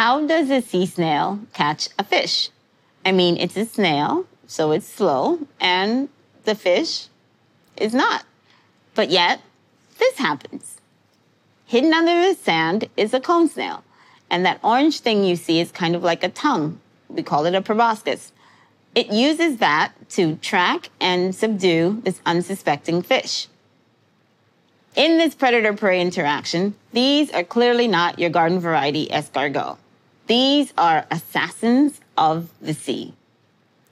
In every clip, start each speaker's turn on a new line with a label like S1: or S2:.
S1: how does a sea snail catch a fish? I mean, it's a snail, so it's slow, and the fish is not. But yet, this happens. Hidden under the sand is a cone snail, and that orange thing you see is kind of like a tongue. We call it a proboscis. It uses that to track and subdue this unsuspecting fish. In this predator prey interaction, these are clearly not your garden variety escargot. These are assassins of the sea.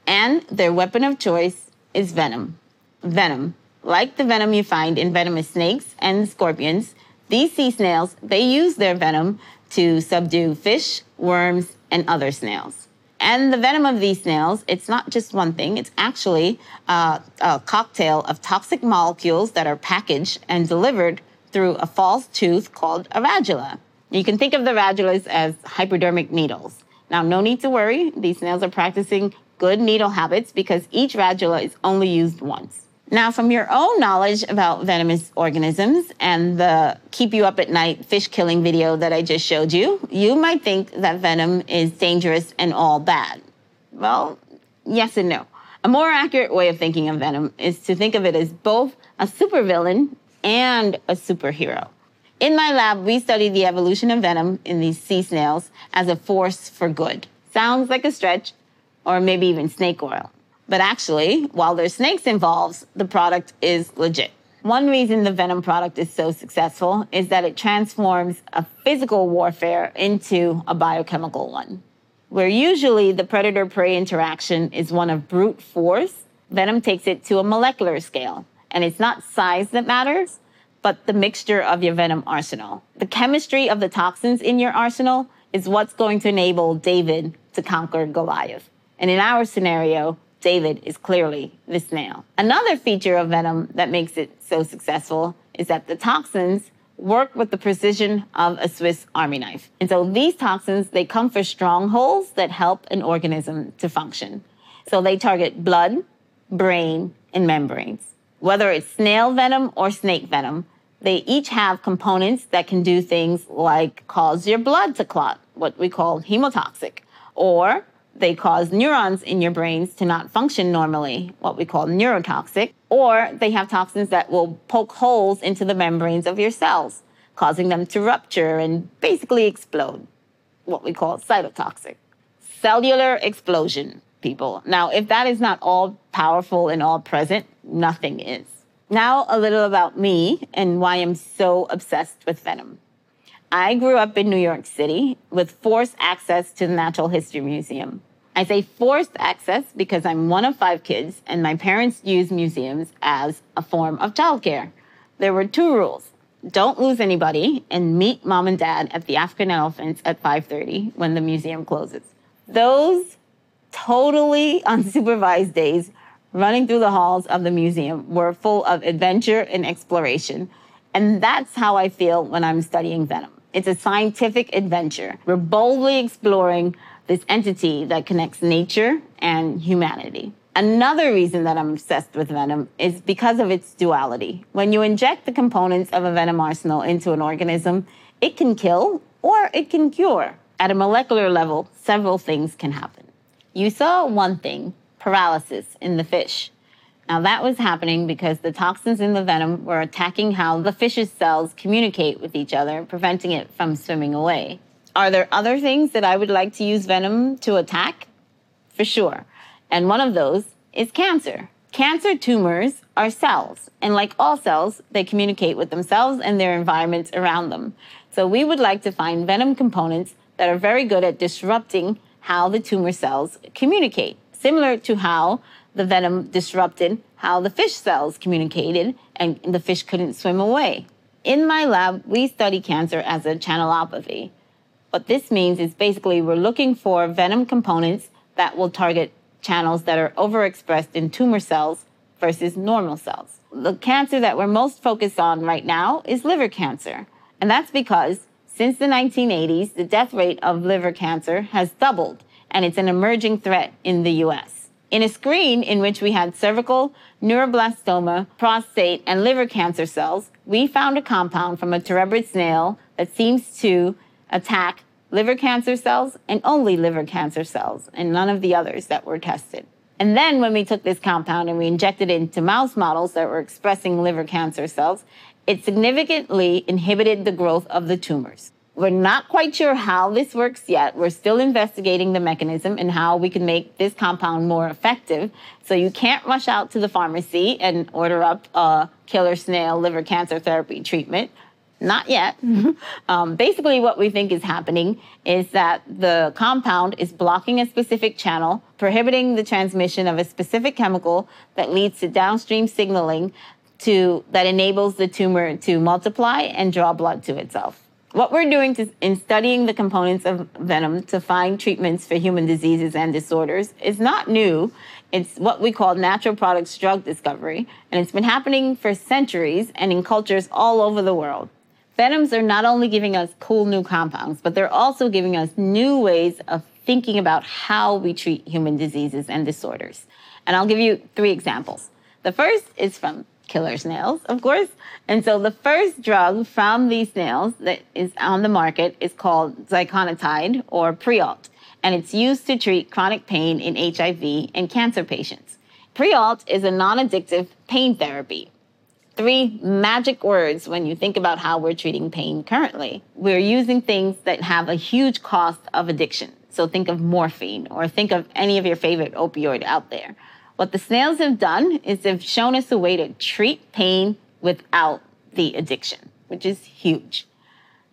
S1: And their weapon of choice is venom. Venom. Like the venom you find in venomous snakes and scorpions, these sea snails, they use their venom to subdue fish, worms, and other snails. And the venom of these snails, it's not just one thing, it's actually uh, a cocktail of toxic molecules that are packaged and delivered through a false tooth called a radula. You can think of the radulas as hypodermic needles. Now, no need to worry, these snails are practicing good needle habits because each radula is only used once. Now, from your own knowledge about venomous organisms and the keep you up at night fish killing video that I just showed you, you might think that venom is dangerous and all bad. Well, yes and no. A more accurate way of thinking of venom is to think of it as both a supervillain and a superhero. In my lab, we study the evolution of venom in these sea snails as a force for good. Sounds like a stretch, or maybe even snake oil. But actually, while there's snakes involved, the product is legit. One reason the Venom product is so successful is that it transforms a physical warfare into a biochemical one. Where usually the predator prey interaction is one of brute force, Venom takes it to a molecular scale. And it's not size that matters, but the mixture of your Venom arsenal. The chemistry of the toxins in your arsenal is what's going to enable David to conquer Goliath. And in our scenario, David is clearly the snail. Another feature of venom that makes it so successful is that the toxins work with the precision of a Swiss army knife. And so these toxins, they come for strongholds that help an organism to function. So they target blood, brain, and membranes. Whether it's snail venom or snake venom, they each have components that can do things like cause your blood to clot, what we call hemotoxic, or they cause neurons in your brains to not function normally, what we call neurotoxic, or they have toxins that will poke holes into the membranes of your cells, causing them to rupture and basically explode, what we call cytotoxic. Cellular explosion, people. Now, if that is not all powerful and all present, nothing is. Now, a little about me and why I'm so obsessed with venom. I grew up in New York City with forced access to the Natural History Museum. I say forced access because I'm one of five kids and my parents use museums as a form of childcare. There were two rules. Don't lose anybody and meet mom and dad at the African elephants at 5:30 when the museum closes. Those totally unsupervised days running through the halls of the museum were full of adventure and exploration. And that's how I feel when I'm studying venom. It's a scientific adventure. We're boldly exploring this entity that connects nature and humanity. Another reason that I'm obsessed with venom is because of its duality. When you inject the components of a venom arsenal into an organism, it can kill or it can cure. At a molecular level, several things can happen. You saw one thing paralysis in the fish. Now, that was happening because the toxins in the venom were attacking how the fish's cells communicate with each other, preventing it from swimming away. Are there other things that I would like to use venom to attack? For sure. And one of those is cancer. Cancer tumors are cells, and like all cells, they communicate with themselves and their environments around them. So we would like to find venom components that are very good at disrupting how the tumor cells communicate, similar to how the venom disrupted how the fish cells communicated and the fish couldn't swim away. In my lab, we study cancer as a channelopathy. What this means is basically we're looking for venom components that will target channels that are overexpressed in tumor cells versus normal cells. The cancer that we're most focused on right now is liver cancer. And that's because since the 1980s, the death rate of liver cancer has doubled, and it's an emerging threat in the US. In a screen in which we had cervical, neuroblastoma, prostate, and liver cancer cells, we found a compound from a terebrid snail that seems to attack liver cancer cells and only liver cancer cells, and none of the others that were tested. And then when we took this compound and we injected it into mouse models that were expressing liver cancer cells, it significantly inhibited the growth of the tumors. We're not quite sure how this works yet. We're still investigating the mechanism and how we can make this compound more effective. So you can't rush out to the pharmacy and order up a killer snail liver cancer therapy treatment. Not yet. um, basically, what we think is happening is that the compound is blocking a specific channel, prohibiting the transmission of a specific chemical that leads to downstream signaling to, that enables the tumor to multiply and draw blood to itself. What we're doing to, in studying the components of venom to find treatments for human diseases and disorders is not new. It's what we call natural products drug discovery, and it's been happening for centuries and in cultures all over the world. Venoms are not only giving us cool new compounds, but they're also giving us new ways of thinking about how we treat human diseases and disorders. And I'll give you three examples. The first is from killer snails, of course. And so the first drug from these snails that is on the market is called ziconotide or Prialt, and it's used to treat chronic pain in HIV and cancer patients. Prialt is a non-addictive pain therapy. Three magic words when you think about how we're treating pain currently. We're using things that have a huge cost of addiction. So think of morphine or think of any of your favorite opioid out there. What the snails have done is they've shown us a way to treat pain without the addiction, which is huge.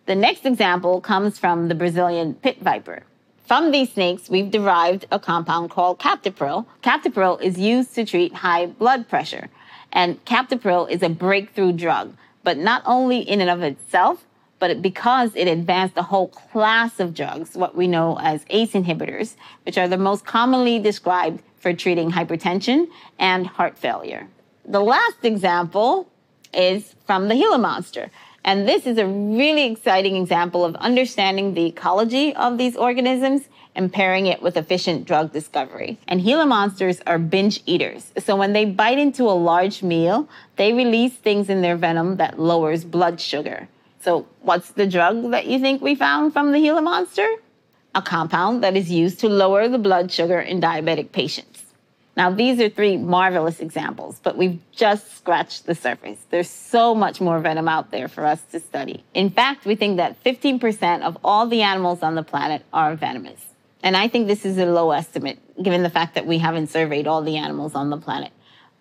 S1: The next example comes from the Brazilian pit viper. From these snakes, we've derived a compound called captopril. Captopril is used to treat high blood pressure. And captopril is a breakthrough drug, but not only in and of itself, but because it advanced a whole class of drugs, what we know as ACE inhibitors, which are the most commonly described for treating hypertension and heart failure. The last example is from the Gila monster. And this is a really exciting example of understanding the ecology of these organisms and pairing it with efficient drug discovery. And Gila monsters are binge eaters. So when they bite into a large meal, they release things in their venom that lowers blood sugar. So what's the drug that you think we found from the Gila monster? A compound that is used to lower the blood sugar in diabetic patients. Now, these are three marvelous examples, but we've just scratched the surface. There's so much more venom out there for us to study. In fact, we think that 15% of all the animals on the planet are venomous. And I think this is a low estimate, given the fact that we haven't surveyed all the animals on the planet.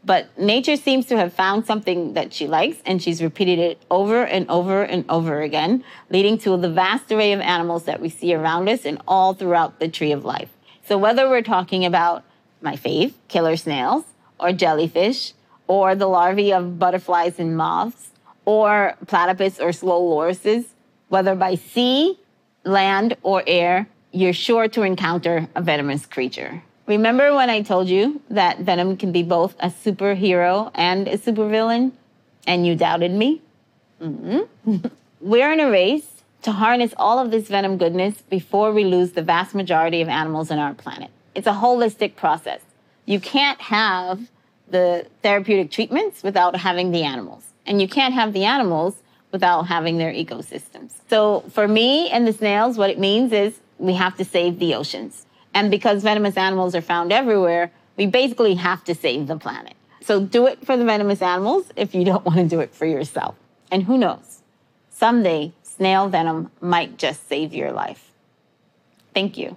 S1: But nature seems to have found something that she likes, and she's repeated it over and over and over again, leading to the vast array of animals that we see around us and all throughout the tree of life. So whether we're talking about my fave, killer snails, or jellyfish, or the larvae of butterflies and moths, or platypus or slow lorises, whether by sea, land, or air, you're sure to encounter a venomous creature. Remember when I told you that Venom can be both a superhero and a supervillain? And you doubted me? Mm-hmm. We're in a race to harness all of this Venom goodness before we lose the vast majority of animals on our planet. It's a holistic process. You can't have the therapeutic treatments without having the animals. And you can't have the animals without having their ecosystems. So for me and the snails, what it means is we have to save the oceans. And because venomous animals are found everywhere, we basically have to save the planet. So do it for the venomous animals if you don't want to do it for yourself. And who knows? Someday, snail venom might just save your life. Thank you.